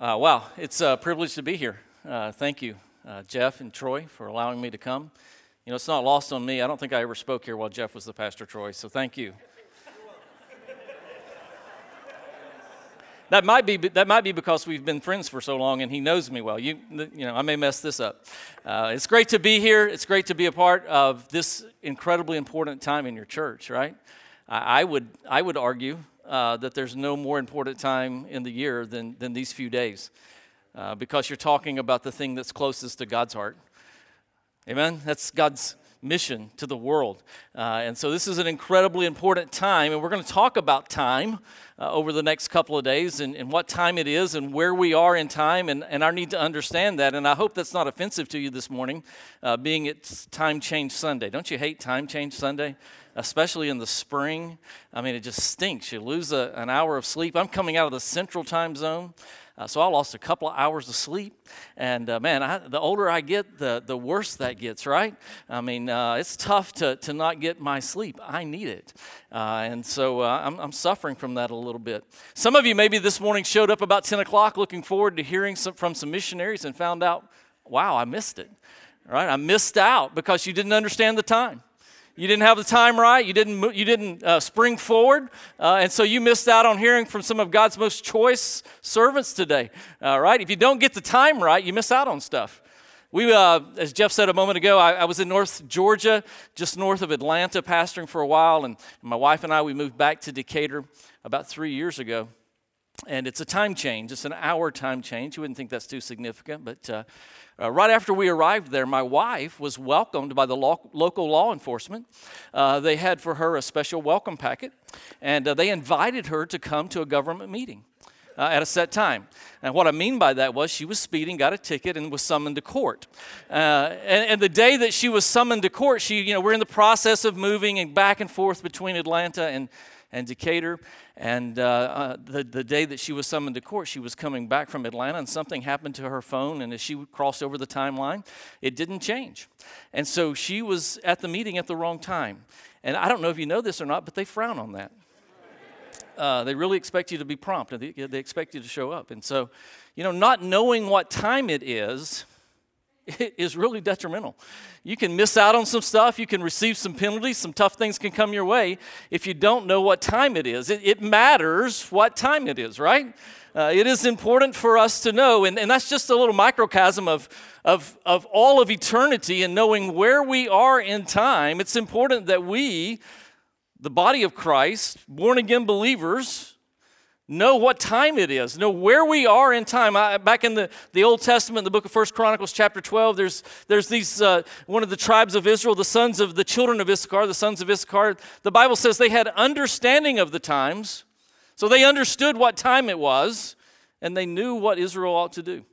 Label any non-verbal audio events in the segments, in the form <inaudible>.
Uh, wow, it's a privilege to be here. Uh, thank you, uh, Jeff and Troy, for allowing me to come. You know, it's not lost on me. I don't think I ever spoke here while Jeff was the pastor, Troy, so thank you. that might be that might be because we've been friends for so long and he knows me well. You you know I may mess this up. Uh, it's great to be here. It's great to be a part of this incredibly important time in your church. Right? I, I would I would argue uh, that there's no more important time in the year than, than these few days uh, because you're talking about the thing that's closest to God's heart. Amen? That's God's mission to the world. Uh, and so this is an incredibly important time, and we're going to talk about time uh, over the next couple of days and, and, what time it is and where we are in time and, and our need to understand that. And I hope that's not offensive to you this morning, uh, being it's Time Change Sunday. Don't you hate Time Change Sunday? Especially in the spring. I mean, it just stinks. You lose a, an hour of sleep. I'm coming out of the central time zone. Uh, so I lost a couple of hours of sleep, and uh, man, I, the older I get, the the worse that gets. Right? I mean, uh, it's tough to to not get my sleep. I need it, uh, and so uh, I'm, I'm suffering from that a little bit. Some of you maybe this morning showed up about 10 o'clock, looking forward to hearing some, from some missionaries, and found out, wow, I missed it. Right? I missed out because you didn't understand the time. You didn't have the time right. You didn't, you didn't uh, spring forward. Uh, and so you missed out on hearing from some of God's most choice servants today. Uh, right? If you don't get the time right, you miss out on stuff. We, uh, as Jeff said a moment ago, I, I, was in North Georgia, just north of Atlanta, pastoring for a while. And my wife and I, we moved back to Decatur about three years ago. And it's a time change. It's an hour time change. You wouldn't think that's too significant, but uh, uh, right after we arrived there, my wife was welcomed by the lo- local law enforcement. Uh, they had for her a special welcome packet, and uh, they invited her to come to a government meeting. Uh, at a set time. And what I mean by that was she was speeding, got a ticket, and was summoned to court. Uh, and, and, the day that she was summoned to court, she, you know, we're in the process of moving and back and forth between Atlanta and, and Decatur. And uh, uh, the, the day that she was summoned to court, she was coming back from Atlanta, and something happened to her phone. And as she crossed over the timeline, it didn't change. And so she was at the meeting at the wrong time. And I don't know if you know this or not, but they frown on that. Uh, they really expect you to be prompt, they, they expect you to show up. And so, you know, not knowing what time it is <laughs> is really detrimental. You can miss out on some stuff, you can receive some penalties, some tough things can come your way if you don't know what time it is. It, it matters what time it is, right? Uh, it is important for us to know, and, and that's just a little microcosm of, of, of all of eternity and knowing where we are in time. It's important that we, the body of Christ, born again believers, know what time it is, know where we are in time. I, back in the, the Old Testament, the book of First Chronicles, chapter 12, there's, there's these, uh, one of the tribes of Israel, the sons of the children of Issachar, the sons of Issachar. The Bible says they had understanding of the times, so they understood what time it was, and they knew what Israel ought to do.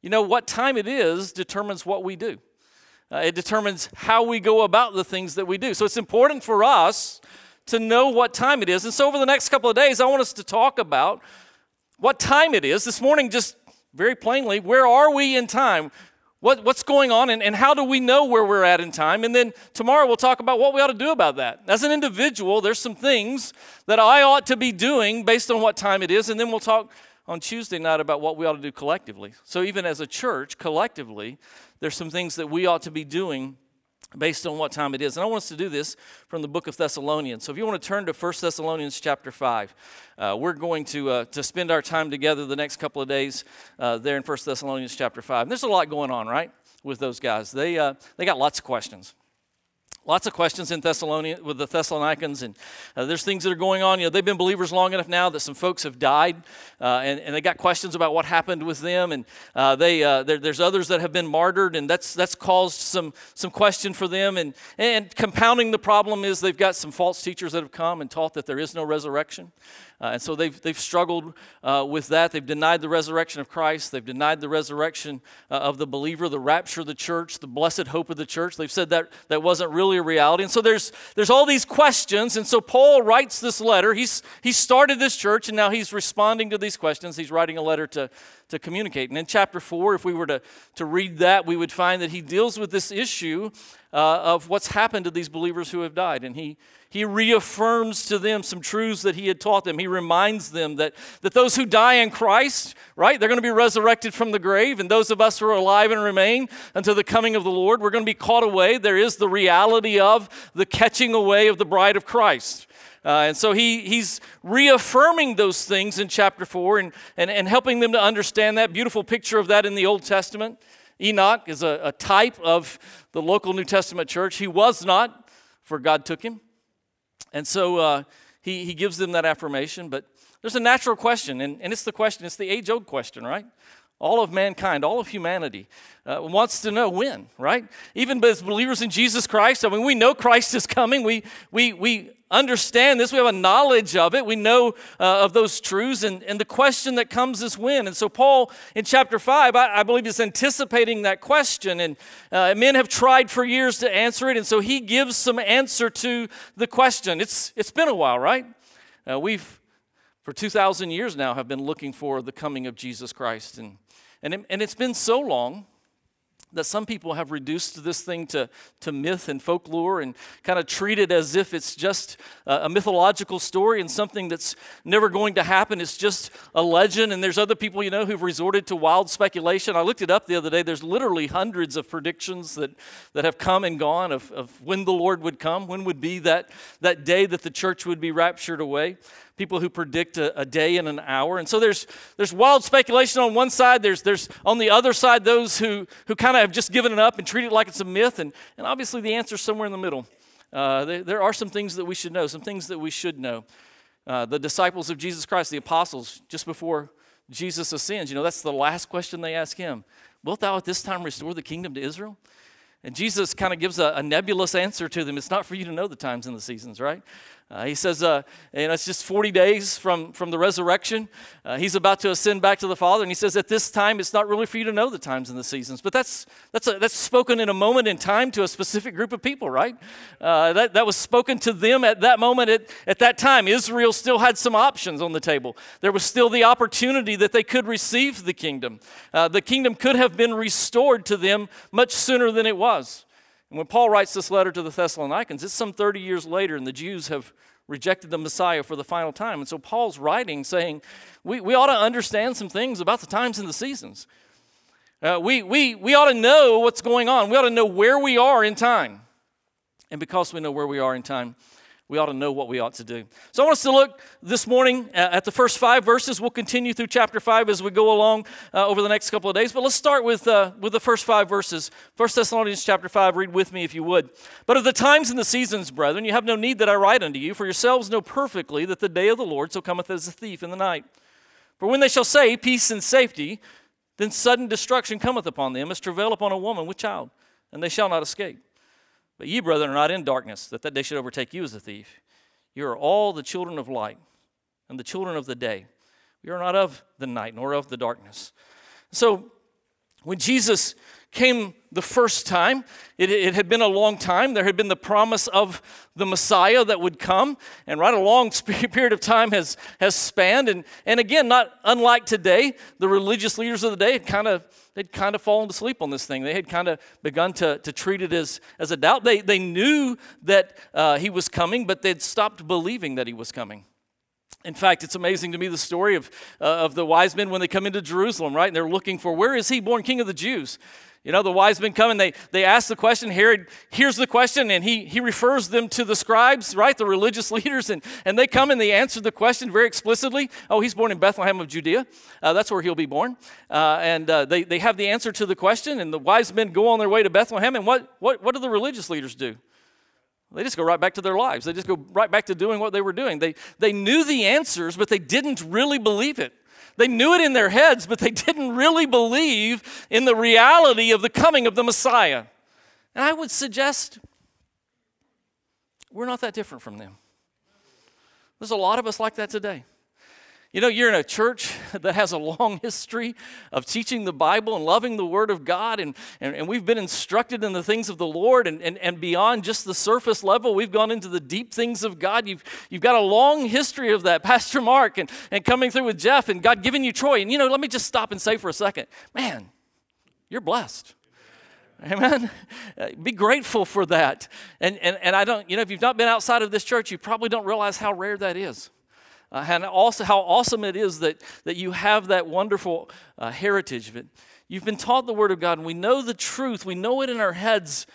You know, what time it is determines what we do. Uh, it determines how we go about the things that we do. So it's important for us to know what time it is. And so, over the next couple of days, I want us to talk about what time it is. This morning, just very plainly, where are we in time? What, what's going on, and, and how do we know where we're at in time? And then tomorrow, we'll talk about what we ought to do about that. As an individual, there's some things that I ought to be doing based on what time it is. And then we'll talk on Tuesday night about what we ought to do collectively. So, even as a church, collectively, there's some things that we ought to be doing based on what time it is. And I want us to do this from the book of Thessalonians. So if you want to turn to 1 Thessalonians chapter 5, uh, we're going to, uh, to spend our time together the next couple of days uh, there in 1 Thessalonians chapter 5. And there's a lot going on, right, with those guys. They, uh, they got lots of questions. Lots of questions in Thessalonians with the Thessalonians, and uh, there's things that are going on. You know, they've been believers long enough now that some folks have died, uh, and, and they got questions about what happened with them. And uh, they uh, there, there's others that have been martyred, and that's that's caused some some question for them. And and compounding the problem is they've got some false teachers that have come and taught that there is no resurrection. Uh, and so they've, they've struggled uh, with that. They've denied the resurrection of Christ. They've denied the resurrection uh, of the believer, the rapture of the church, the blessed hope of the church. They've said that that wasn't really a reality. And so there's, there's all these questions. And so Paul writes this letter. He's, he started this church, and now he's responding to these questions. He's writing a letter to, to communicate. And in chapter 4, if we were to, to read that, we would find that he deals with this issue uh, of what's happened to these believers who have died. And he, he reaffirms to them some truths that he had taught them. He reminds them that, that those who die in Christ, right, they're going to be resurrected from the grave. And those of us who are alive and remain until the coming of the Lord, we're going to be caught away. There is the reality of the catching away of the bride of Christ. Uh, and so he, he's reaffirming those things in chapter 4 and, and, and helping them to understand that. Beautiful picture of that in the Old Testament. Enoch is a, a type of the local New Testament church. He was not, for God took him. And so uh, he, he gives them that affirmation. But there's a natural question, and, and it's the question, it's the age old question, right? All of mankind, all of humanity uh, wants to know when, right? Even as believers in Jesus Christ, I mean, we know Christ is coming. We, we, we understand this. We have a knowledge of it. We know uh, of those truths. And, and the question that comes is when. And so, Paul in chapter 5, I, I believe, is anticipating that question. And uh, men have tried for years to answer it. And so, he gives some answer to the question. It's, it's been a while, right? Uh, we've, for 2,000 years now, have been looking for the coming of Jesus Christ. And, and, it, and it's been so long that some people have reduced this thing to, to myth and folklore and kind of treat it as if it's just a, a, mythological story and something that's never going to happen. It's just a legend. And there's other people, you know, who've resorted to wild speculation. I looked it up the other day. There's literally hundreds of predictions that, that have come and gone of, of when the Lord would come, when would be that, that day that the church would be raptured away people who predict a, a, day and an hour. And so there's, there's wild speculation on one side. There's, there's on the other side those who, who kind of have just given it up and treat it like it's a myth. And, and obviously the answer is somewhere in the middle. Uh, there, there, are some things that we should know, some things that we should know. Uh, the disciples of Jesus Christ, the apostles, just before Jesus ascends, you know, that's the last question they ask him. Wilt thou at this time restore the kingdom to Israel? And Jesus kind of gives a, a, nebulous answer to them. It's not for you to know the times and the seasons, right? Uh, he says, uh, and it's just 40 days from, from the resurrection. Uh, he's about to ascend back to the Father, and he says, at this time, it's not really for you to know the times and the seasons. But that's, that's, a, that's spoken in a moment in time to a specific group of people, right? Uh, that, that was spoken to them at that moment, at, at that time. Israel still had some options on the table. There was still the opportunity that they could receive the kingdom. Uh, the kingdom could have been restored to them much sooner than it was. And when Paul writes this letter to the Thessalonians, it's some 30 years later, and the Jews have rejected the Messiah for the final time. And so Paul's writing saying, we, we ought to understand some things about the times and the seasons. Uh, we, we, we ought to know what's going on. We ought to know where we are in time. And because we know where we are in time, we ought to know what we ought to do. So I want us to look this morning at the first five verses. We'll continue through chapter five as we go along uh, over the next couple of days. But let's start with, uh, with the first five verses. First Thessalonians chapter five, read with me if you would. But of the times and the seasons, brethren, you have no need that I write unto you, for yourselves know perfectly that the day of the Lord so cometh as a thief in the night. For when they shall say, Peace and safety, then sudden destruction cometh upon them as travail upon a woman with child, and they shall not escape. But ye, brethren, are not in darkness, that that day should overtake you as a thief. You are all the children of light and the children of the day. We are not of the night nor of the darkness. So, when Jesus came the first time, it, it, had been a long time. There had been the promise of the Messiah that would come, and right a long <laughs> period of time has, has spanned. And, and again, not unlike today, the religious leaders of the day had kind of they'd kind of fallen to sleep on this thing. They had kind of begun to, to treat it as, as a doubt. They, they knew that uh, he was coming, but they'd stopped believing that he was coming. In fact, it's amazing to me the story of, uh, of the wise men when they come into Jerusalem, right? And they're looking for where is he born king of the Jews? You know, the wise men come and they, they ask the question. Herod hears the question and he, he refers them to the scribes, right? The religious <laughs> leaders. And, and they come and they answer the question very explicitly. Oh, he's born in Bethlehem of Judea. Uh, that's where he'll be born. Uh, and uh, they, they have the answer to the question. And the wise men go on their way to Bethlehem. And what, what, what do the religious leaders do? They just go right back to their lives. They just go right back to doing what they were doing. They, they knew the answers, but they didn't really believe it. They knew it in their heads, but they didn't really believe in the reality of the coming of the Messiah. And I would suggest we're not that different from them. There's a lot of us like that today. You know, you're in a church <laughs> that has a long history of teaching the Bible and loving the Word of God, and, and, and we've been instructed in the things of the Lord, and, and, and beyond just the surface level, we've gone into the deep things of God. You've, you've got a long history of that, <laughs> Pastor Mark, and, and coming through with Jeff, and God giving you Troy. And you know, let me just stop and say for a second man, you're blessed. Amen. Uh, be grateful for that. And, and, and I don't, you know, if you've not been outside of this church, you probably don't realize how rare that is. Uh, and also how awesome it is that, that you have that wonderful uh, heritage. But you've been taught the Word of God, and we know the truth. We know it in our heads.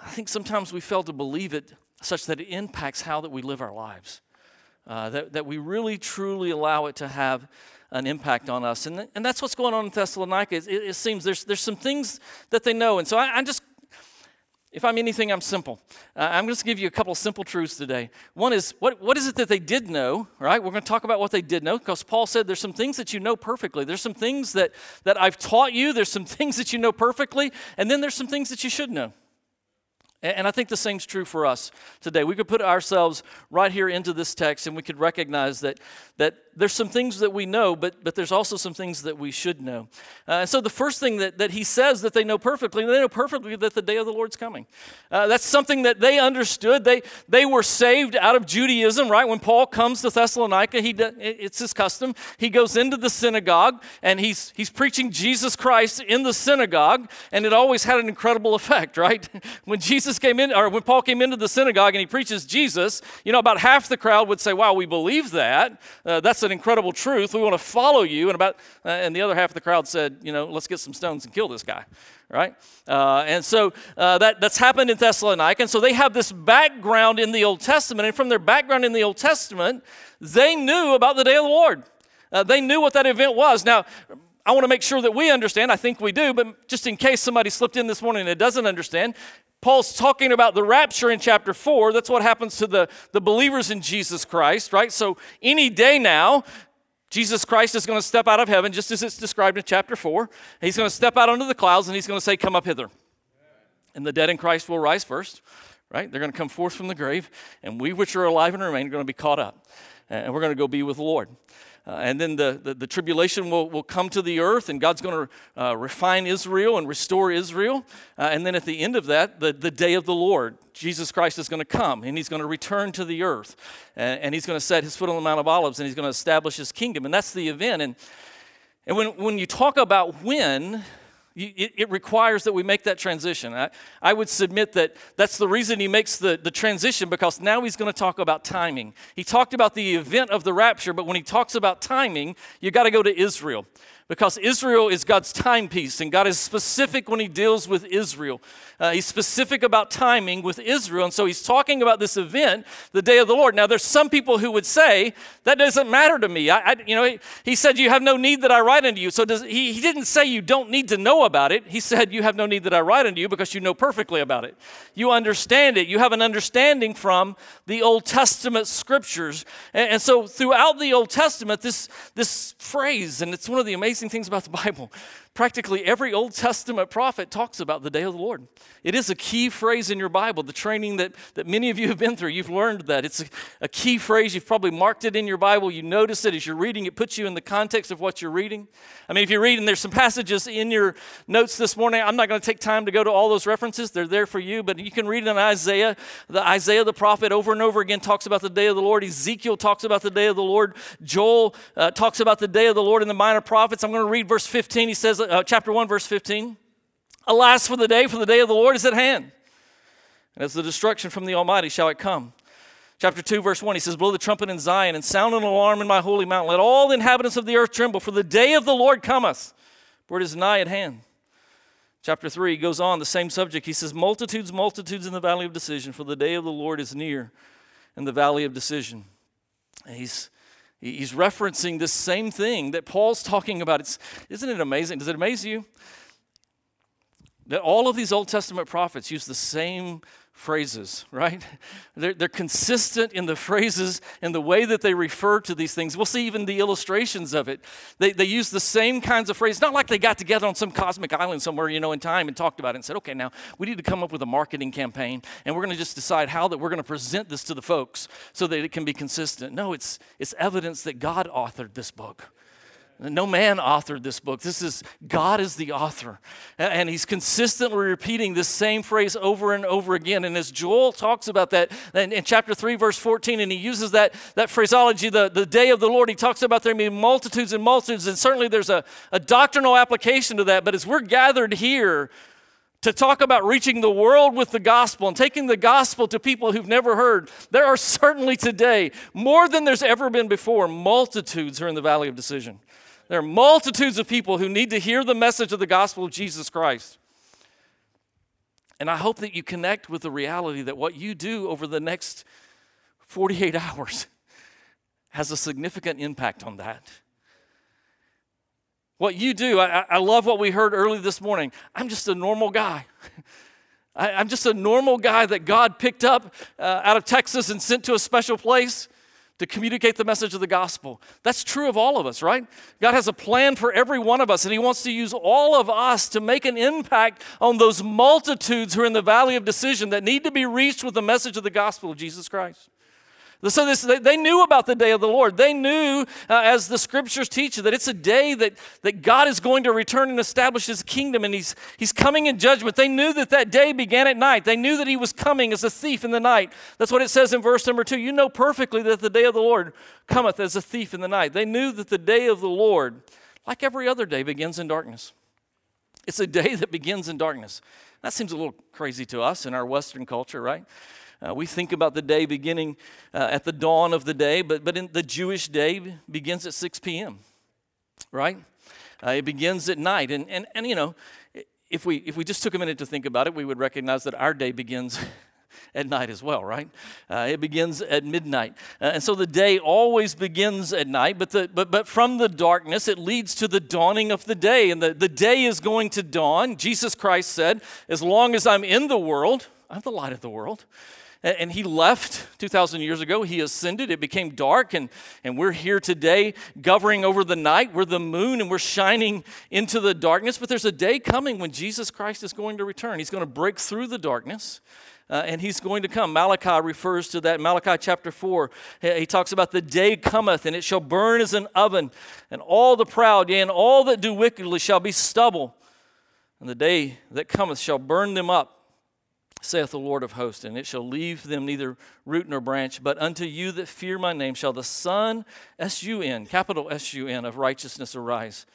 I think sometimes we fail to believe it such that it impacts how that we live our lives. Uh, that, that we really truly allow it to have an impact on us. And, and that's what's going on in Thessalonica. It, it seems there's, there's some things that they know. And so I, I just, if I'm anything, I'm simple. Uh, I'm just going to give you a couple of simple truths today. One is, what, what is it that they did know, right? We're going to talk about what they did know because Paul said there's some things that you know perfectly. There's some things that, that I've taught you. There's some things that you know perfectly. And then there's some things that you should know. And I think the same's true for us today. We could put ourselves right here into this text and we could recognize that, that there's some things that we know, but, but there's also some things that we should know. Uh, and so the first thing that, that he says that they know perfectly, they know perfectly that the day of the Lord's coming. Uh, that's something that they understood. They, they were saved out of Judaism, right? When Paul comes to Thessalonica, he, it's his custom. He goes into the synagogue and he's, he's preaching Jesus Christ in the synagogue, and it always had an incredible effect, <laughs> right? When Jesus came in, or when Paul came into the synagogue and he preaches Jesus, you know, about half the crowd would say, Wow, we believe that. Uh, that's an incredible truth. We want to follow you. And about uh, and the other half of the crowd said, you know, let's get some stones and kill this guy, right? Uh, and so uh, that that's happened in Thessalonica. And so they have this background in the Old Testament, and from their background in the Old Testament, they knew about the day of the Lord. Uh, they knew what that event was. Now, I want to make sure that we understand. I think we do, but just in case somebody slipped in this morning and doesn't understand, Paul's talking about the rapture in chapter 4. That's what happens to the, the believers in Jesus Christ, right? So any day now, Jesus Christ is going to step out of heaven, just as it's described in chapter 4. He's going to step out under the clouds and he's going to say, Come up hither. And the dead in Christ will rise first, right? They're going to come forth from the grave, and we which are alive and remain are going to be caught up. And we're going to go be with the Lord. Uh, and then the, the, the, tribulation will, will come to the earth, and God's going to uh, refine Israel and restore Israel. Uh, and then at the end of that, the, the day of the Lord, Jesus Christ is going to come, and he's going to return to the earth. And, and he's going to set his foot on the Mount of Olives, and he's going to establish his kingdom. And that's the event. And, and when, when you talk about when, it, it, requires that we make that transition. I, I, would submit that that's the reason he makes the, the transition because now he's going to talk about timing. He talked about the event of the rapture, but when he talks about timing, you got to go to Israel because Israel is God's timepiece, and God is specific when He deals with Israel. Uh, he's specific about timing with Israel, and so He's talking about this event, the day of the Lord. Now, there's some people who would say that doesn't matter to me. I, I you know, he, he, said, "You have no need that I write unto you." So does, he, he didn't say you don't need to know about it. He said, "You have no need that I write unto you because you know perfectly about it. You understand it. You have an understanding from the Old Testament scriptures." And, and so, throughout the Old Testament, this this phrase, and it's one of the amazing amazing things about the Bible. Practically every Old Testament prophet talks about the day of the Lord. It is a key phrase in your Bible, the training that, that many of you have been through. You've learned that. It's a, a key phrase. You've probably marked it in your Bible. You notice it as you're reading, it puts you in the context of what you're reading. I mean, if you're reading, there's some passages in your notes this morning. I'm not going to take time to go to all those references, they're there for you, but you can read in Isaiah. The Isaiah the prophet over and over again talks about the day of the Lord. Ezekiel talks about the day of the Lord. Joel uh, talks about the day of the Lord in the minor prophets. I'm going to read verse 15. He says, uh, chapter 1, verse 15. Alas for the day, for the day of the Lord is at hand. And as the destruction from the Almighty shall it come. Chapter 2, verse 1, he says, Blow the trumpet in Zion and sound an alarm in my holy mountain. Let all the inhabitants of the earth tremble, for the day of the Lord cometh, for it is nigh at hand. Chapter 3 he goes on, the same subject. He says, Multitudes, multitudes in the valley of decision, for the day of the Lord is near in the valley of decision. And he's He's referencing this same thing that Paul's talking about. It's, isn't it amazing? Does it amaze you? That all of these Old Testament prophets use the same phrases, right? <laughs> They're, they're consistent in the phrases and the way that they refer to these things. We'll see even the illustrations of it. They, they use the same kinds of phrases. Not like they got together on some cosmic island somewhere, you know, in time and talked about it and said, okay, now we need to come up with a marketing campaign and we're going to just decide how that we're going to present this to the folks so that it can be consistent. No, it's, it's evidence that God authored this book. No man authored this book. This is God is the author. And he's consistently repeating this same phrase over and over again. And as Joel talks about that in chapter 3, verse 14, and he uses that, that phraseology, the, the day of the Lord, he talks about there being multitudes and multitudes. And certainly there's a, a doctrinal application to that. But as we're gathered here, to talk about reaching the world with the gospel and taking the gospel to people who've never heard, there are certainly today, more than there's ever been before, multitudes are in the valley of decision. There are multitudes of people who need to hear the message of the gospel of Jesus Christ. And I hope that you connect with the reality that what you do over the next 48 <laughs> hours has a significant impact on that. What you do, I, I love what we heard early this morning. I'm just a normal guy. <laughs> I, am just a normal guy that God picked up uh, out of Texas and sent to a special place to communicate the message of the gospel. That's true of all of us, right? God has a plan for every one of us, and He wants to use all of us to make an impact on those multitudes who are in the valley of decision that need to be reached with the message of the gospel of Jesus Christ. So this, they knew about the day of the Lord. They knew, uh, as the scriptures teach, that it's a day that, that God is going to return and establish his kingdom and he's, he's coming in judgment. They knew that that day began at night. They knew that he was coming as a thief in the night. That's what it says in verse number two. You know perfectly that the day of the Lord cometh as a thief in the night. They knew that the day of the Lord, like every other day, begins in darkness. It's a day that begins in darkness. That seems a little crazy to us in our Western culture, right? Uh, we think about the day beginning uh, at the dawn of the day, but, but in the Jewish day begins at 6 p.m., right? Uh, it begins at night. And, and, and, you know, if we, if we just took a minute to think about it, we would recognize that our day begins <laughs> at night as well, right? Uh, it begins at midnight. Uh, and so the day always begins at night, but, the, but, but from the darkness, it leads to the dawning of the day. And the, the day is going to dawn. Jesus Christ said, As long as I'm in the world, I'm the light of the world. And he left 2,000 years ago. He ascended. It became dark, and, and we're here today governing over the night. We're the moon, and we're shining into the darkness. But there's a day coming when Jesus Christ is going to return. He's going to break through the darkness. Uh, and he's going to come. Malachi refers to that. Malachi chapter 4, he talks about the day cometh, and it shall burn as an oven, and all the proud, yea, and all that do wickedly shall be stubble. And the day that cometh shall burn them up saith the Lord of hosts, and it shall leave them neither root nor branch. But unto you that fear my name shall the Son, S U N, capital S U N, of righteousness arise,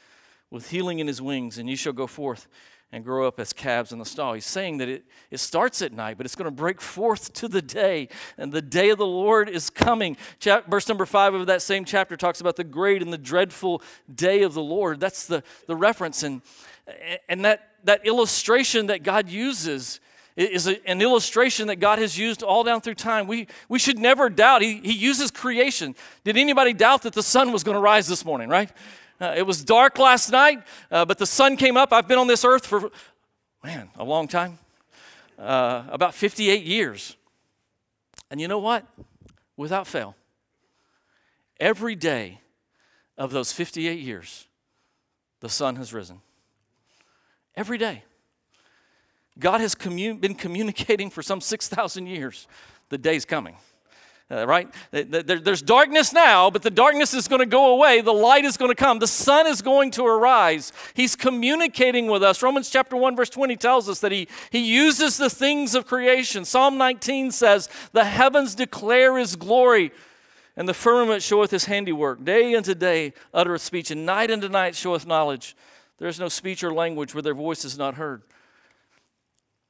with healing in his wings, and ye shall go forth and grow up as calves in the stall. He's saying that it, it starts at night, but it's going to break forth to the day, and the day of the Lord is coming. Chap- verse number five of that same chapter talks about the great and the dreadful day of the Lord. That's the, the reference, and, and that, that illustration that God uses is an illustration that God has used all down through time. We, we should never doubt. He, he uses creation. Did anybody doubt that the sun was going to rise this morning, right? Uh, it was dark last night, uh, but the sun came up. I've been on this earth for, man, a long time, uh, about 58 years. And you know what? Without fail, every day of those 58 years, the sun has risen. Every day. God has been communicating for some 6,000 years. The day's coming. Uh, right? There's darkness now, but the darkness is going to go away. The light is going to come. The sun is going to arise. He's communicating with us. Romans chapter 1, verse 20 tells us that he, he uses the things of creation. Psalm 19 says, The heavens declare his glory, and the firmament showeth his handiwork. Day unto day uttereth speech, and night unto night showeth knowledge. There is no speech or language where their voice is not heard.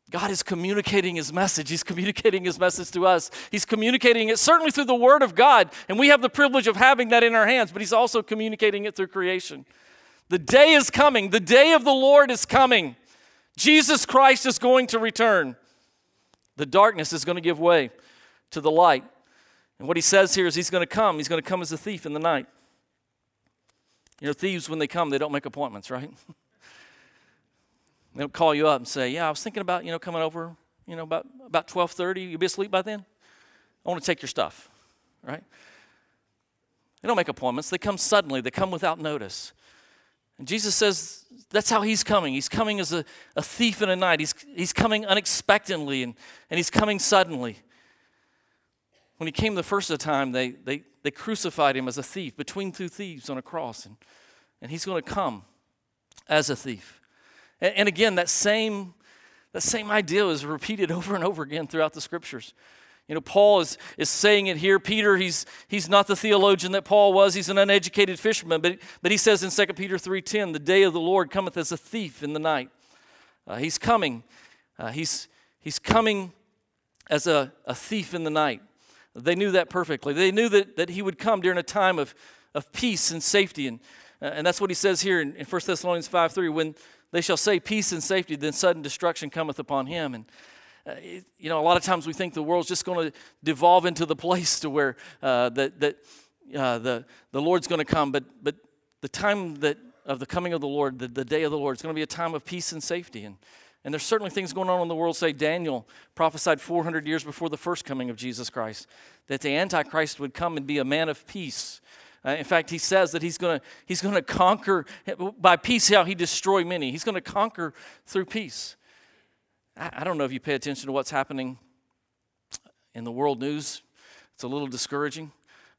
God is communicating his message. He's communicating his message to us. He's communicating it certainly through the word of God, and we have the privilege of having that in our hands, but he's also communicating it through creation. The day is coming. The day of the Lord is coming. Jesus Christ is going to return. The darkness is going to give way to the light. And what he says here is he's going to come. He's going to come as a thief in the night. You know, thieves, when they come, they don't make appointments, right? <laughs> They'll call you up and say, "Yeah, I was thinking about you know coming over, you know about about twelve thirty. You'll be asleep by then. I want to take your stuff, right?" They don't make appointments. They come suddenly. They come without notice. And Jesus says that's how he's coming. He's coming as a, a thief in a night. He's, he's coming unexpectedly and, and he's coming suddenly. When he came the first time, they, they, they crucified him as a thief, between two thieves on a cross. And, and he's going to come as a thief. And, again, that same, that same idea is repeated <laughs> over and over again throughout the scriptures. You know, Paul is, is saying it here. Peter, he's, he's not the theologian that Paul was. He's an uneducated fisherman. But, but he says in 2 Peter 3.10, the day of the Lord cometh as a thief in the night. Uh, he's coming. Uh, he's, he's coming as a, a thief in the night. They knew that perfectly. They knew that, that he would come during a time of, of peace and safety. And, uh, and that's what he says here in, in 1 Thessalonians 5 3 when they shall say peace and safety, then sudden destruction cometh upon him. And uh, you know, a lot of times we think the world's just going to devolve into the <laughs> place to where uh, that, that uh, the, the Lord's going to come, but, but the time that of the coming of the Lord, the, the day of the Lord, it's going to be a time of peace and safety. And, and there's certainly things going on in the world. Say, Daniel prophesied 400 years before the first coming of Jesus Christ that the Antichrist would come and be a man of peace. Uh, in fact, he says that he's going he's to conquer by peace, how he destroy many. He's going to conquer through peace. I, I don't know if you pay attention to what's happening in the world news, it's a little discouraging.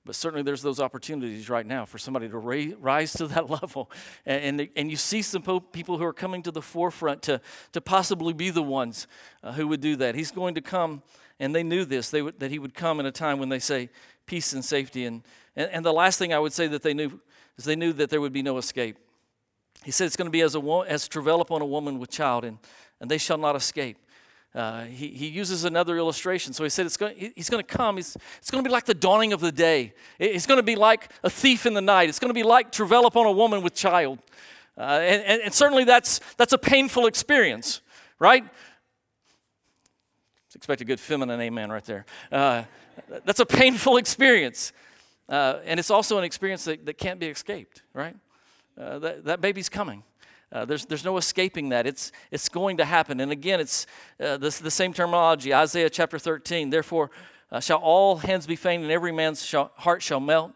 But certainly, there's those opportunities right now for somebody to ra- rise to that <laughs> level. And, and, and, you see some po- people who are coming to the forefront to, to possibly be the ones uh, who would do that. He's going to come, and they knew this, they that he would come in a time when they say peace and safety. And, and, and the last thing I would say that they knew is they knew that there would be no escape. He said it's going to be as, a, as travail upon a woman with child, and, and they shall not escape. Uh, he, he uses another illustration. So he said it's going, he's going to come. He's, it's going to be like the dawning of the day. It's going to be like a thief in the night. It's going to be like travail upon a woman with child. Uh, and, and, and, certainly that's, that's a painful experience, right? Expect a good feminine amen right there. Uh, that's a painful <laughs> experience. Uh, and it's also an experience that, that can't be escaped, right? Uh, that, that baby's coming. Uh, there's, there's no escaping that. It's, it's going to happen. And again, it's uh, this, the same terminology Isaiah chapter 13. Therefore, uh, shall all hands be faint, and every man's shall, heart shall melt.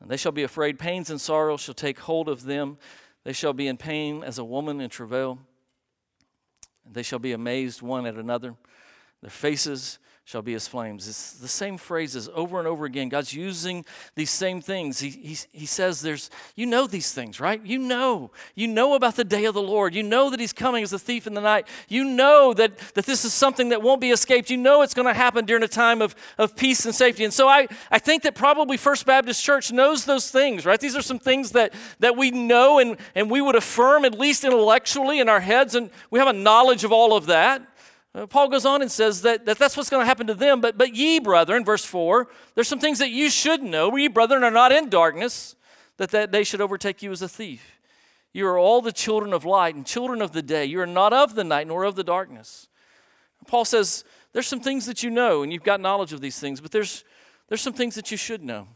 And they shall be afraid. Pains and sorrow shall take hold of them. They shall be in pain as a woman in travail. And they shall be amazed one at another. Their faces shall be as flames. It's the same phrases over and over again. God's using these same things. He, he, he says, There's, you know these things, right? You know. You know about the day of the Lord. You know that He's coming as a thief in the night. You know that, that this is something that won't be escaped. You know it's going to happen during a time of, of peace and safety. And so I, I think that probably First Baptist Church knows those things, right? These are some things that, that we know and, and we would affirm, at least intellectually, in our heads, and we have a knowledge of all of that. Uh, Paul goes on and says that, that that's what's going to happen to them. But, but ye, brethren, verse 4, there's some things that you should know. Ye, brethren, are not in darkness, that that day should overtake you as a thief. You are all the children of light and children of the day. You are not of the night nor of the darkness. Paul says there's some things that you know, and you've got knowledge of these things, but there's, there's some things that you should know.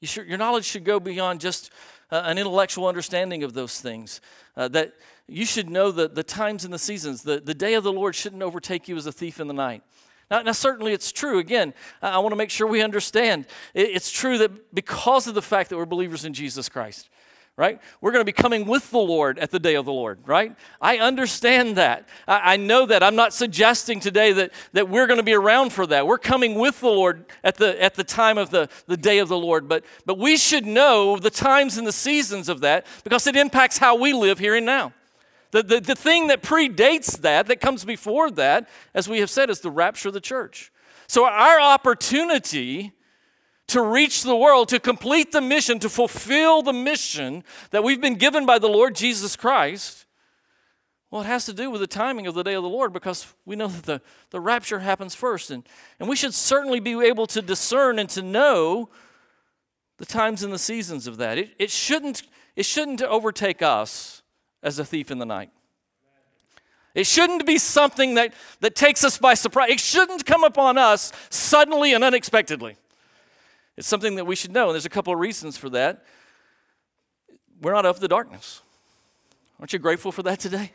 You should, your knowledge should go beyond just uh, an intellectual understanding of those things. Uh, that you should know the, the times and the seasons. The, the day of the Lord shouldn't overtake you as a thief in the night. Now, now certainly it's true. Again, I, I want to make sure we understand. It, it's true that because of the fact that we're believers in Jesus Christ, right? We're going to be coming with the Lord at the day of the Lord, right? I understand that. I, I, know that. I'm not suggesting today that, that we're going to be around for that. We're coming with the Lord at the, at the time of the, the day of the Lord. But, but we should know the times and the seasons of that because it impacts how we live here and now. The, the, the thing that predates that, that comes before that, as we have said, is the rapture of the church. So our opportunity to reach the world, to complete the mission, to fulfill the mission that we've been given by the Lord Jesus Christ, well, it has to do with the timing of the day of the Lord because we know that the, the rapture happens first. And, and we should certainly be able to discern and to know the times and the seasons of that. It, it, shouldn't, it shouldn't overtake us as a thief in the night. It shouldn't be something that, that takes us by surprise. It shouldn't come upon us suddenly and unexpectedly. It's something that we should know, and there's a couple of reasons for that. We're not of the darkness. Aren't you grateful for that today?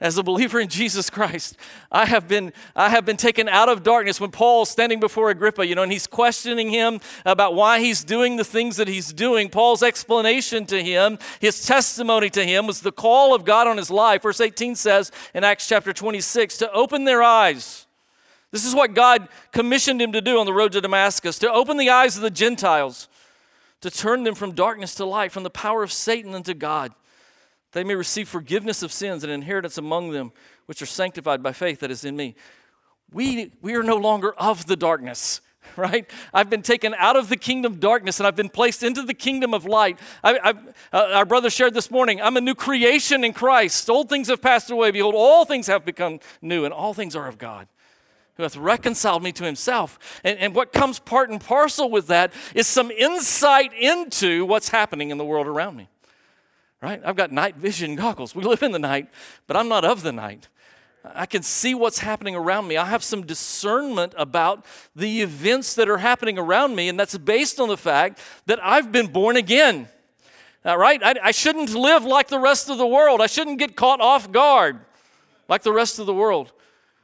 as a believer in Jesus Christ. I have been, I have been taken out of darkness when Paul's standing before Agrippa, you know, and he's questioning him about why he's doing the things that he's doing. Paul's explanation to him, his testimony to him was the call of God on his life. Verse 18 says in Acts chapter 26 to open their eyes. This is what God commissioned him to do on the road to Damascus to open the eyes of the Gentiles, to turn them from darkness to light, from the power of Satan unto God they may receive forgiveness of sins and inheritance among them which are sanctified by faith that is in me. We, we are no longer of the darkness, <laughs> right? I've been taken out of the kingdom of darkness and I've been placed into the kingdom of light. I, uh, our brother shared this morning, I'm a new creation in Christ. Old things have passed away. Behold, all things have become new, and all things are of God. Who hath reconciled me to himself. And, and what comes part and parcel with that is some insight into what's happening in the world around me. Right? I've got night vision goggles. We live in the night, but I'm not of the night. I can see what's happening around me. I have some discernment about the events that are happening around me, and that's based on the fact that I've been born again. All right? I, I shouldn't live like the rest of the world. I shouldn't get caught off guard like the rest of the world.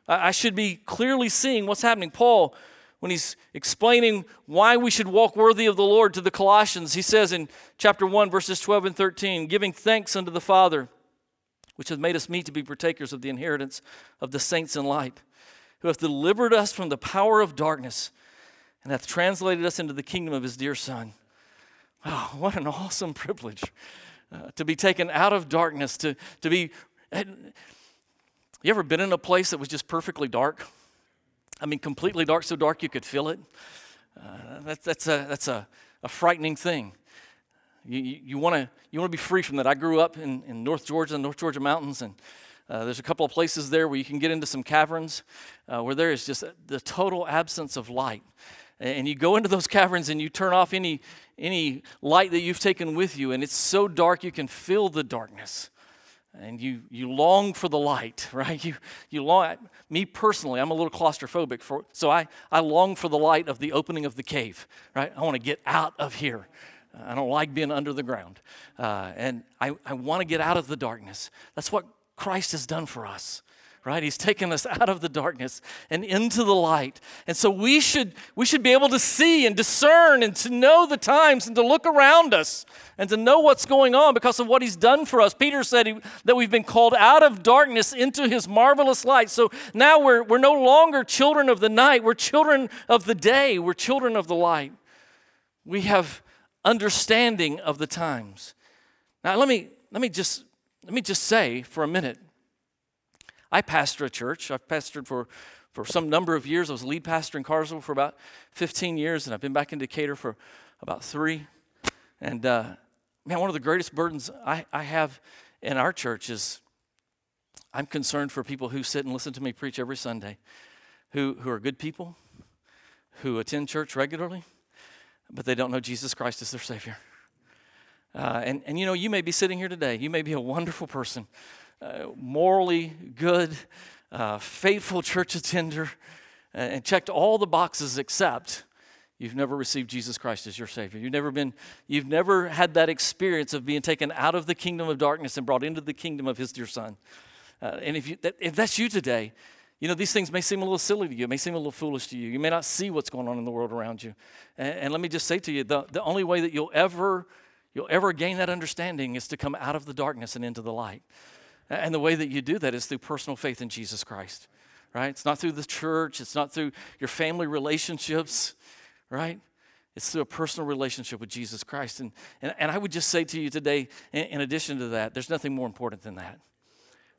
I, should be clearly seeing what's happening. Paul, when he's explaining why we should walk worthy of the Lord to the Colossians, he says in chapter 1, verses 12 and 13, giving thanks unto the Father which hath made us meet to be partakers of the inheritance of the saints in light, who hath delivered us from the power of darkness and hath translated us into the kingdom of his dear Son. Oh, what an awesome <laughs> privilege uh, to be taken out of darkness, to, to be. You ever been in a place that was just perfectly dark? I mean, completely dark, so dark you could feel it? Uh, that, that's a, that's a, a frightening thing. You, you, you want to you wanna be free from that. I grew up in, in North Georgia, the North Georgia mountains, and uh, there's a couple of places there where you can get into some caverns uh, where there is just the total absence of light. And you go into those caverns and you turn off any, any light that you've taken with you, and it's so dark you can feel the darkness. And you, you long for the light, <laughs> right? You, you long, me personally, I'm a little claustrophobic, for, so I, I long for the light of the opening of the cave, right? I want to get out of here. I don't like being under the ground. Uh, and I, I want to get out of the darkness. That's what Christ has done for us, right? He's taken us out of the darkness and into the light. And so we should, we should be able to see and discern and to know the times and to look around us and to know what's going on because of what He's done for us. Peter said he, that we've been called out of darkness into His marvelous light. So now we're, we're no longer children of the night, we're children of the day, we're children of the light. We have understanding of the times. Now let me let me just let me just say for a minute. I pastor a church. I've pastored for for some number of years. I was lead pastor in Carswell for about 15 years, and I've been back in Decatur for about three. And uh, man, one of the greatest burdens I, I have in our church is I'm concerned for people who sit and listen to me preach every Sunday, who, who are good people, who attend church regularly, but they don't know Jesus Christ as their Savior. Uh, and, and you know, you may be sitting here today. You may be a wonderful person, uh, morally good, uh, faithful church attender, and checked all the boxes except you've never received Jesus Christ as your Savior. You've never been, you've never had that experience of being taken out of the kingdom of darkness and brought into the kingdom of His dear Son. Uh, and if, you, that, if that's you today, you know, these things may seem a little silly to you, it may seem a little foolish to you. You may not see what's going on in the world around you. And, and let me just say to you the, the only way that you'll ever, you'll ever gain that understanding is to come out of the darkness and into the light. And the way that you do that is through personal faith in Jesus Christ, right? It's not through the church, it's not through your family relationships, right? It's through a personal relationship with Jesus Christ. And, and, and I would just say to you today, in, in addition to that, there's nothing more important than that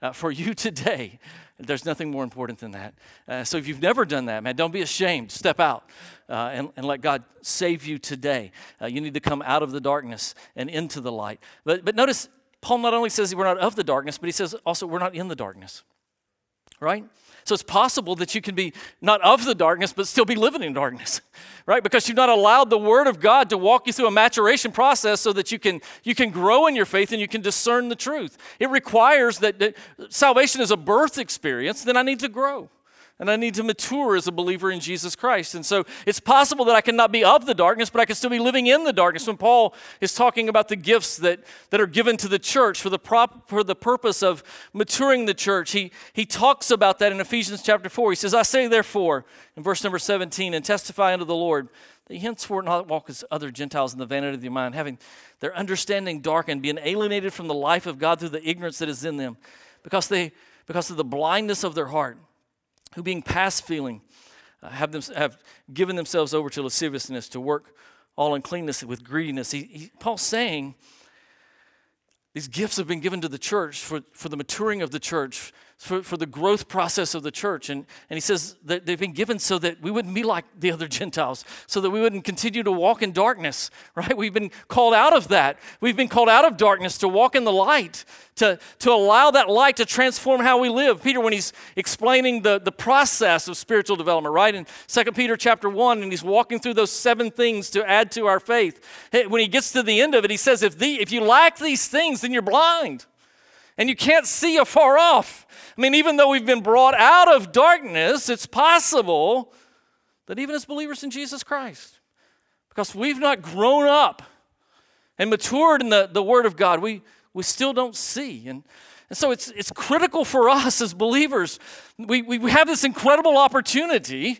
uh, for you <laughs> today. There's nothing more important than that. Uh, so if you've never done that, man, don't be ashamed. Step out uh, and, and let God save you today. Uh, you need to come out of the darkness and into the light. But, but notice, Paul not only says we're not of the darkness, but he says also we're not in the darkness, right? So it's possible that you can be not of the darkness, but still be living in darkness, <laughs> right? Because you've not allowed the Word of God to walk you through a maturation process so that you can, you can grow in your faith and you can discern the truth. It requires that, that salvation is a birth experience, then I need to grow and I need to mature as a believer in Jesus Christ. And so it's possible that I cannot be of the darkness, but I can still be living in the darkness. When Paul is talking about the gifts that, that are given to the church for the, prop, for the purpose of maturing the church, he, he talks about that in Ephesians chapter 4. He says, I say therefore, in verse number 17, and testify unto the Lord, that henceforth not walk as other Gentiles in the vanity of their mind, having their understanding darkened, being alienated from the life of God through the ignorance that is in them, because, they, because of the blindness of their heart who being past feeling uh, have, them, have given themselves over to lasciviousness, to work all uncleanness with greediness. He, he, Paul's saying these gifts have been given to the church for, for the maturing of the church for, for the growth process of the church. And, and he says that they've been given so that we wouldn't be like the other <laughs> Gentiles, so that we wouldn't continue to walk in darkness, right? We've been called out of that. We've been called out of darkness to walk in the light, to, to allow that light to transform how we live. Peter, when he's explaining the, the process of spiritual development, right? In 2 Peter chapter 1, and he's walking through those seven things to add to our faith. When he gets to the end of it, he says, if, the, if you lack these things, then you're blind and you can't see afar off. I mean, even though we've been brought out of darkness, it's possible that even as believers in Jesus Christ, because we've not grown up and matured in the, the Word of God, we, we still don't see. And, and so it's, it's critical for us as believers. We, we have this incredible opportunity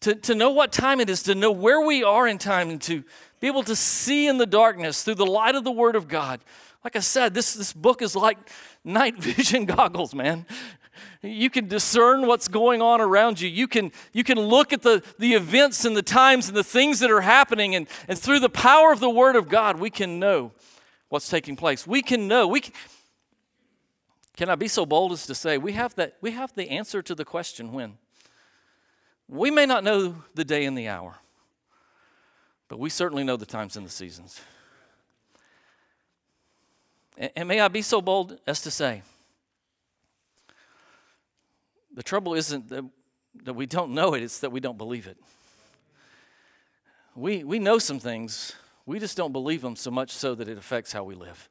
to, to know what time it is, to know where we are in time, and to be able to see in the darkness through the light of the Word of God. Like I said, this, this book is like night <laughs> vision goggles, man. You can discern what's going on around you. You can, you can look at the, the events and the times and the things that are happening, and, and through the power of the Word of God, we can know what's taking place. We can know. We can, can I be so bold as to say we have, that, we have the answer to the question when? We may not know the day and the hour, but we certainly know the times and the seasons. And may I be so bold as to say, the trouble isn't that, that we don't know it, it's that we don't believe it. We, we know some things, we just don't believe them so much so that it affects how we live.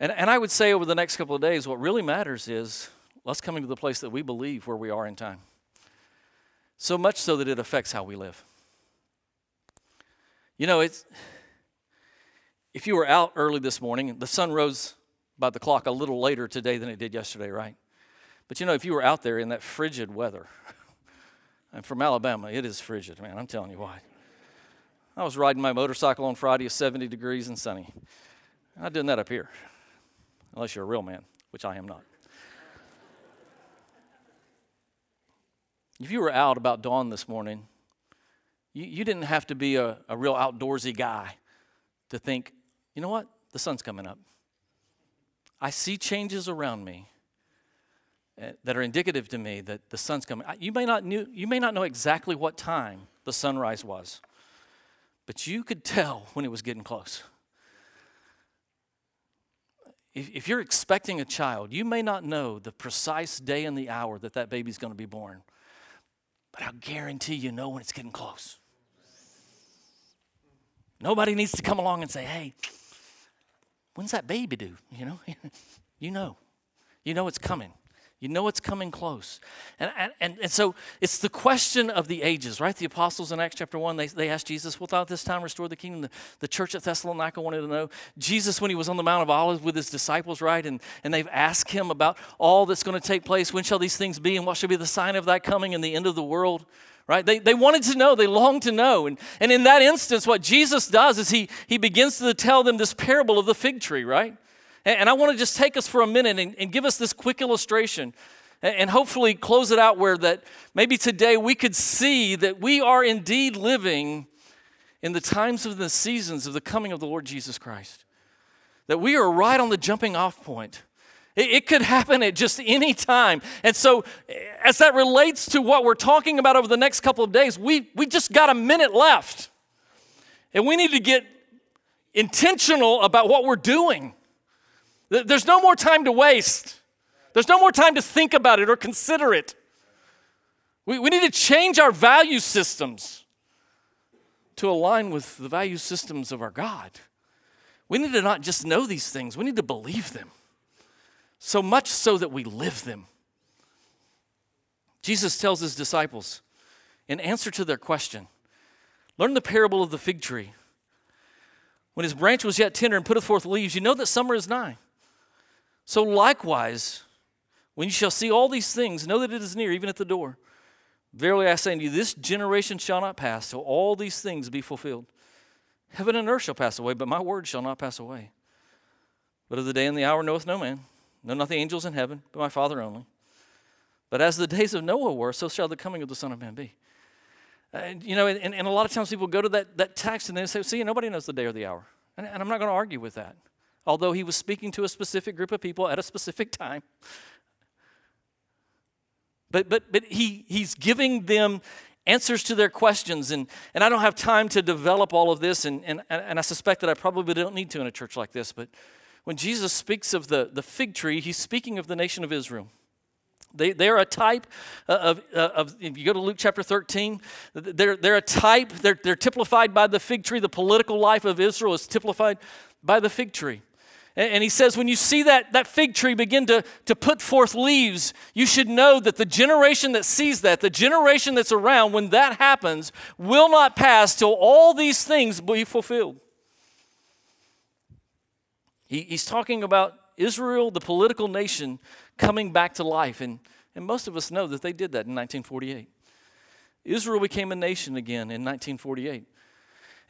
And, and I would say over the next couple of days, what really matters is us coming to the place that we believe where we are in time. So much so that it affects how we live. You know, it's if you were out early this morning, the sun rose by the clock a little later today than it did yesterday, right? But you know, if you were out there in that frigid weather, <laughs> and from Alabama, it is frigid, man, I'm telling you why. I was riding my motorcycle on Friday at 70 degrees and sunny. I'm not doing that up here, unless you're a real man, which I am not. If you were out about dawn this morning, you, you didn't have to be a, a real outdoorsy guy to think, you know what? The sun's coming up. I see changes around me eh, that are indicative to me that the sun's coming. You may not knew, you may not know exactly what time the sunrise was, but you could tell when it was getting close. If, if you're expecting a child, you may not know the precise day and the hour that that baby's going to be born, but I guarantee you know when it's getting close. Nobody needs to come along and say, hey, when's that baby due? You know, <laughs> you know, you know it's coming. You know it's coming close. And, and, and so it's the question of the ages, right? The apostles in Acts chapter 1, they, they asked Jesus, Without this time restore the kingdom? The, the church at Thessalonica wanted to know. Jesus, when he was on the Mount of Olives with his disciples, right? And, and they've asked him about all that's going to take place. When shall these things be? And what shall be the sign of that coming and the end of the world? Right? They, they wanted to know, they longed to know. And, and in that instance, what Jesus does is he, he begins to tell them this parable of the fig tree, right? And, and I want to just take us for a minute and, and give us this quick illustration and, and hopefully close it out where that maybe today we could see that we are indeed living in the times of the seasons of the coming of the Lord Jesus Christ. That we are right on the jumping off point it, could <laughs> happen at just any time. And so, as that relates to what we're talking about over the next couple of days, we, we just got a minute left. And we need to get intentional about what we're doing. There's no more time to waste, there's no more time to think about it or consider it. We, we need to change our value systems to align with the value systems of our God. We need to not just know these things, we need to believe them so much so that we live them. Jesus tells his disciples, in answer to their question, learn the parable of the fig tree. When his branch was yet tender and putteth forth leaves, you know that summer is nigh. So likewise, when you shall see all these things, know that it is near, even at the door. Verily I say unto you, this generation shall not pass till all these things be fulfilled. Heaven and earth shall pass away, but my word shall not pass away. But of the day and the hour knoweth no man, no, not the angels in heaven, but my Father only. But as the days of Noah were, so shall the coming of the Son of Man be. And, you know, and, and a lot of times people go to that, that text and they say, see, nobody knows the day or the hour. And, and I'm not going to argue with that. Although he was speaking to a specific group of people at a specific time, But, but, but he, he's giving them answers to their questions. And, and I don't have time to develop all of this, and, and, and I suspect that I probably don't need to in a church like this. But when Jesus speaks of the, the fig tree, he's speaking of the nation of Israel. They, they're a type of, of, if you go to Luke chapter 13, they're, they're a type, they're, they're typified by the fig tree. The political life of Israel is typified by the fig tree. And he says, when you see that, that fig tree begin to, to put forth leaves, you should know that the generation that sees that, the generation that's around, when that happens, will not pass till all these things be fulfilled. He, he's talking about Israel, the political nation, coming back to life. And, and most of us know that they did that in 1948. Israel became a nation again in 1948.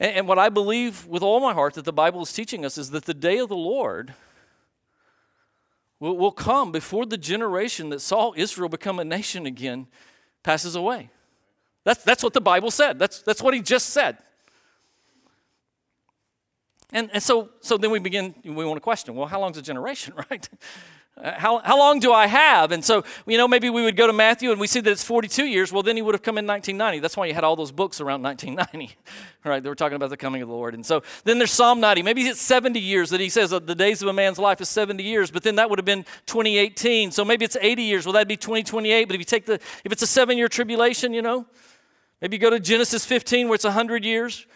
And, and what I believe with all my heart that the Bible is teaching us is that the day of the Lord will, will come before the generation that saw Israel become a nation again passes away. That's, that's what the Bible said. That's, that's what he just said. And, and so, so then we begin, we want to question well, how long's a generation, <laughs> right? Uh, how, how long do I have? And so, you know, maybe we would go to Matthew and we see that it's 42 years. Well, then he would have come in 1990. That's why you had all those books around 1990, <laughs> right? They were talking about the coming of the Lord. And so then there's Psalm 90. Maybe it's 70 years that he says the days of a man's life is 70 years, but then that would have been 2018. So maybe it's 80 years. Well, that'd be 2028. But if you take the, if it's a seven year tribulation, you know, maybe you go to Genesis 15 where it's 100 years.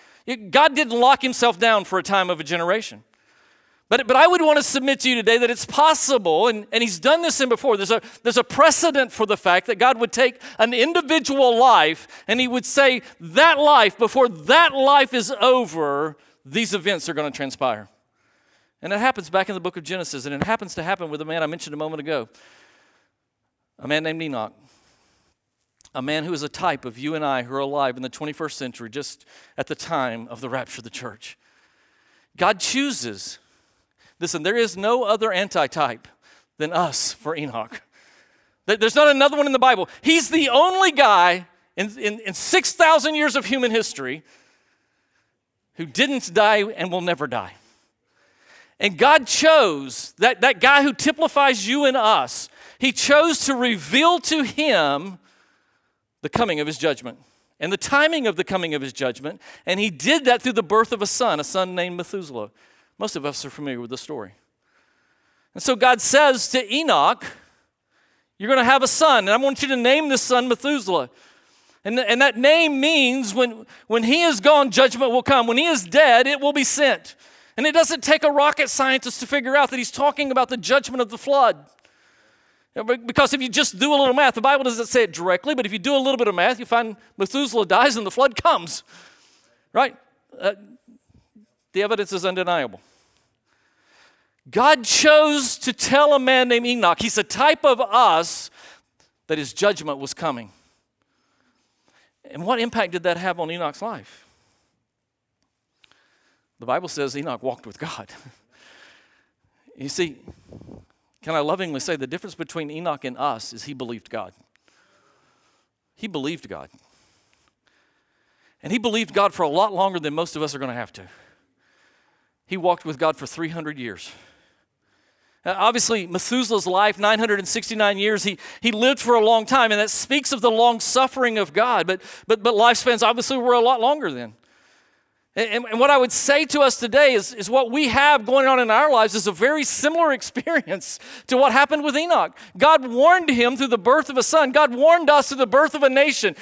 God didn't lock himself down for a time of a generation. But, but I would want to submit to you today that it's possible, and, and he's done this in before. There's a, there's a precedent for the fact that God would take an individual life and he would say, that life, before that life is over, these events are going to transpire. And it happens back in the book of Genesis, and it happens to happen with a man I mentioned a moment ago a man named Enoch. A man who is a type of you and I who are alive in the 21st century, just at the time of the rapture of the church. God chooses Listen, there is no other antitype than us for Enoch. There's not another one in the Bible. He's the only guy in, in, in 6,000 years of human history who didn't die and will never die. And God chose that, that guy who typifies you and us, He chose to reveal to him the coming of His judgment and the timing of the coming of His judgment. And He did that through the birth of a son, a son named Methuselah. Most of us are familiar with the story. And so God says to Enoch, You're going to have a son, and I want you to name this son Methuselah. And, and that name means when, when he is gone, judgment will come. When he is dead, it will be sent. And it doesn't take a rocket scientist to figure out that he's talking about the judgment of the flood. Because if you just do a little math, the Bible doesn't say it directly, but if you do a little bit of math, you find Methuselah dies and the flood comes. Right? Uh, the evidence is undeniable. God chose to tell a man named Enoch, he's a type of us, that his judgment was coming. And what impact did that have on Enoch's life? The Bible says Enoch walked with God. <laughs> you see, can I lovingly say the difference between Enoch and us is he believed God. He believed God. And he believed God for a lot longer than most of us are going to have to. He walked with God for 300 years. Uh, obviously, Methuselah's life, 969 years, he, he lived for a long time, and that speaks of the long suffering of God. But, but, but lifespans obviously were a lot longer then. And, what I would say to us today is, is what we have going on in our lives is a very similar <laughs> experience to what happened with Enoch. God warned him through the birth of a son, God warned us through the birth of a nation.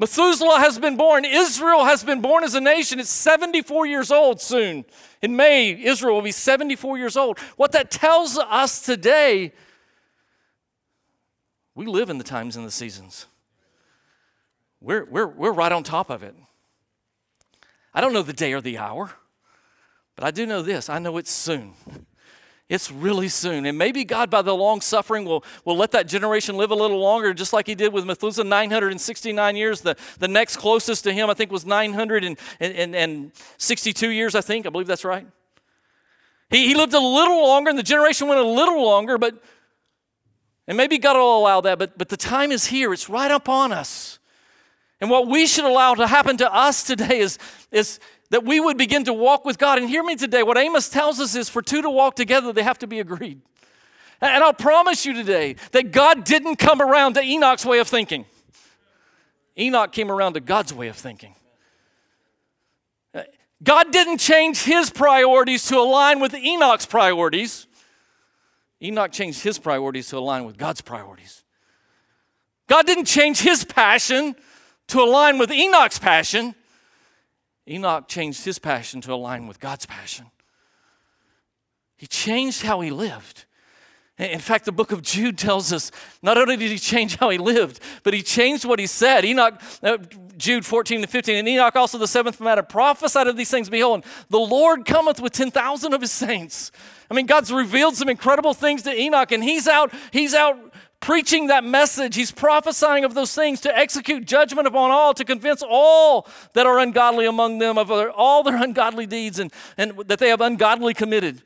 Methuselah has been born. Israel has been born as a nation. It's 74 years old soon. In May, Israel will be 74 years old. What that tells us today, we live in the times and the seasons. We're, we're, we're right on top of it. I don't know the day or the hour, but I do know this I know it's soon. It's really soon. And maybe God, by the long suffering, will, will let that generation live a little longer, just like he did with Methuselah, 969 years. The, the next closest to him, I think, was 962 years, I think. I believe that's right. He, he lived a little longer, and the generation went a little longer, but, and maybe God will allow that, but, but the time is here. It's right upon us. And what we should allow to happen to us today is, is that we would begin to walk with God. And hear me today, what Amos tells us is for two to walk together, they have to be agreed. And I'll promise you today that God didn't come around to Enoch's way of thinking. Enoch came around to God's way of thinking. God didn't change his priorities to align with Enoch's priorities. Enoch changed his priorities to align with God's priorities. God didn't change his passion to align with Enoch's passion. Enoch changed his passion to align with God's passion. He changed how he lived. In fact, the book of Jude tells us not only did he change how he lived, but he changed what he said. Enoch, uh, Jude 14 to 15, and Enoch also the seventh man prophesied of these things. Behold, the Lord cometh with 10,000 of his saints. I mean, God's revealed some incredible things to Enoch, and he's out, he's out preaching that message. He's prophesying of those things to execute judgment upon all, to convince all that are ungodly among them of all their <laughs> ungodly deeds and, and that they have ungodly committed.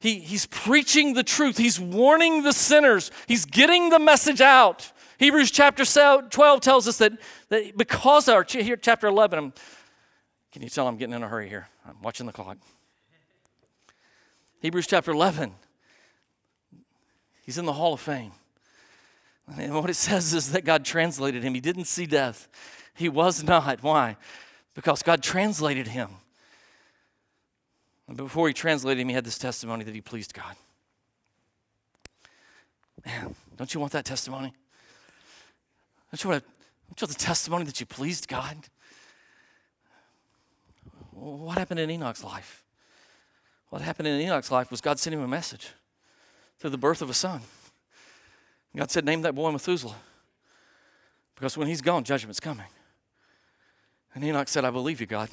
He, he's preaching the truth. He's warning the sinners. He's getting the message out. Hebrews chapter 12 tells us that, that because our, here, chapter 11, I'm, can you tell I'm getting in a hurry here? I'm watching the clock. Hebrews chapter 11, he's in the Hall of Fame. And what it says is that God translated him. He didn't see death. He was not. Why? Because God translated him. And before he translated him, he had this testimony that he pleased God. Man, don't you want that testimony? Don't you want, to, don't you want the testimony that you pleased God? What happened in Enoch's life? What happened in Enoch's life was God sent him a message through the birth of a son. God said, Name that boy Methuselah. Because when he's gone, judgment's coming. And Enoch said, I believe you, God.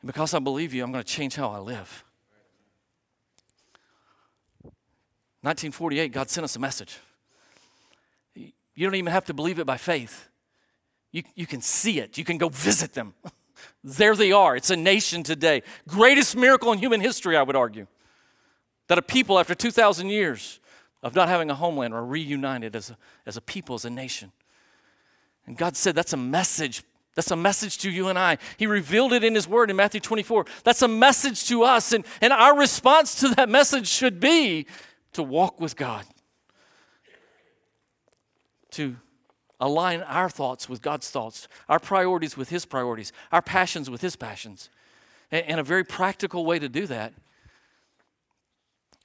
And because I believe you, I'm going to change how I live. 1948, God sent us a message. You don't even have to believe it by faith. You, you can see it, you can go visit them. <laughs> there they are. It's a nation today. Greatest miracle in human history, I would argue. That a people, after 2,000 years of not having a homeland, are reunited as a, as a people, as a nation. And God said that's a message that's a message to you and I. He revealed it in His Word in Matthew 24. That's a message to us. And, and our response to that message should be to walk with God, to align our thoughts with God's thoughts, our priorities with His priorities, our passions with His passions. And, and a very practical way to do that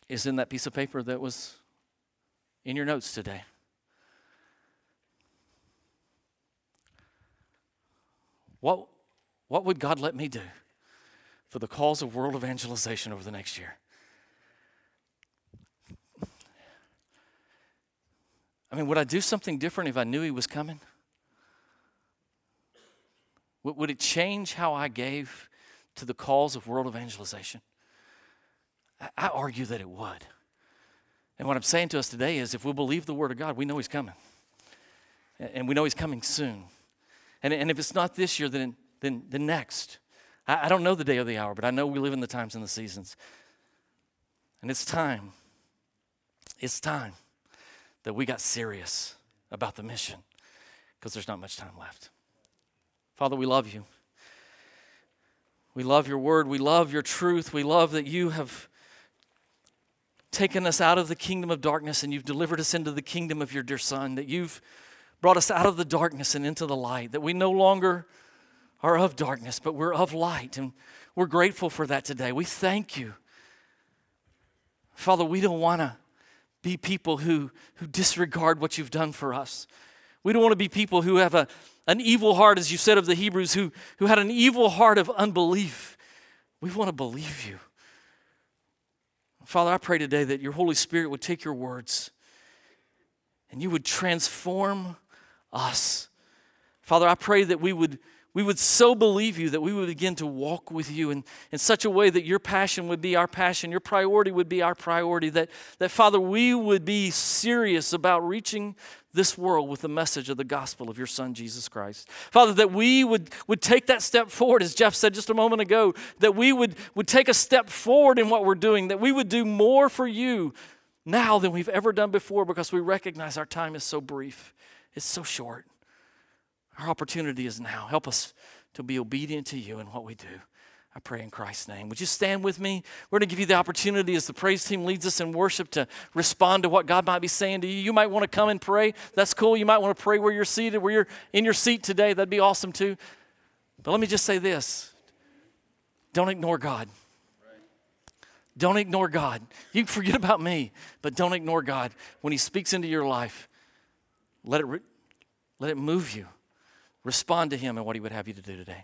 is in that piece of paper that was in your notes today. What, what would God let me do for the cause of world evangelization over the next year? I mean, would I do something different if I knew He was coming? Would it change how I gave to the cause of world evangelization? I argue that it would. And what I'm saying to us today is if we believe the Word of God, we know He's coming. And we know He's coming soon. And, and if it's not this year, then, then, then next. I, I don't know the day or the hour, but I know we live in the times and the seasons. And it's time. It's time that we got serious about the mission because there's not much time left. Father, we love you. We love your word. We love your truth. We love that you have taken us out of the kingdom of darkness and you've delivered us into the kingdom of your dear Son, that you've brought us out of the darkness and into the light, that we no longer are of darkness, but we're of light. And we're grateful for that today. We thank you. Father, we don't want to be people who, who disregard what you've done for us. We don't want to be people who have a, an evil heart, as you said of the Hebrews, who, who had an evil heart of unbelief. We want to believe you. Father, I pray today that your Holy Spirit would take your words and you would transform us. Father, I pray that we would, we would so believe you that we would begin to walk with you in, in such a way that your passion would be our passion, your priority would be our priority, that, that, Father, we would be serious about reaching this world with the message of the gospel of your Son, Jesus Christ. Father, that we would, would take that step forward, as Jeff said just a moment ago, that we would, would take a step forward in what we're doing, that we would do more for you now than we've ever done before because we recognize our time is so brief. It's so short. Our opportunity is now. Help us to be obedient to you in what we do. I pray in Christ's name. Would you stand with me? We're going to give you the opportunity as the praise team leads us in worship to respond to what God might be saying to you. You might want to come and pray. That's cool. You might want to pray where you're seated, where you're in your seat today. That'd be awesome too. But let me just say this don't ignore God. Don't ignore God. You can forget about me, but don't ignore God. When He speaks into your life, let it, re- let it move you. Respond to Him and what He would have you to do today.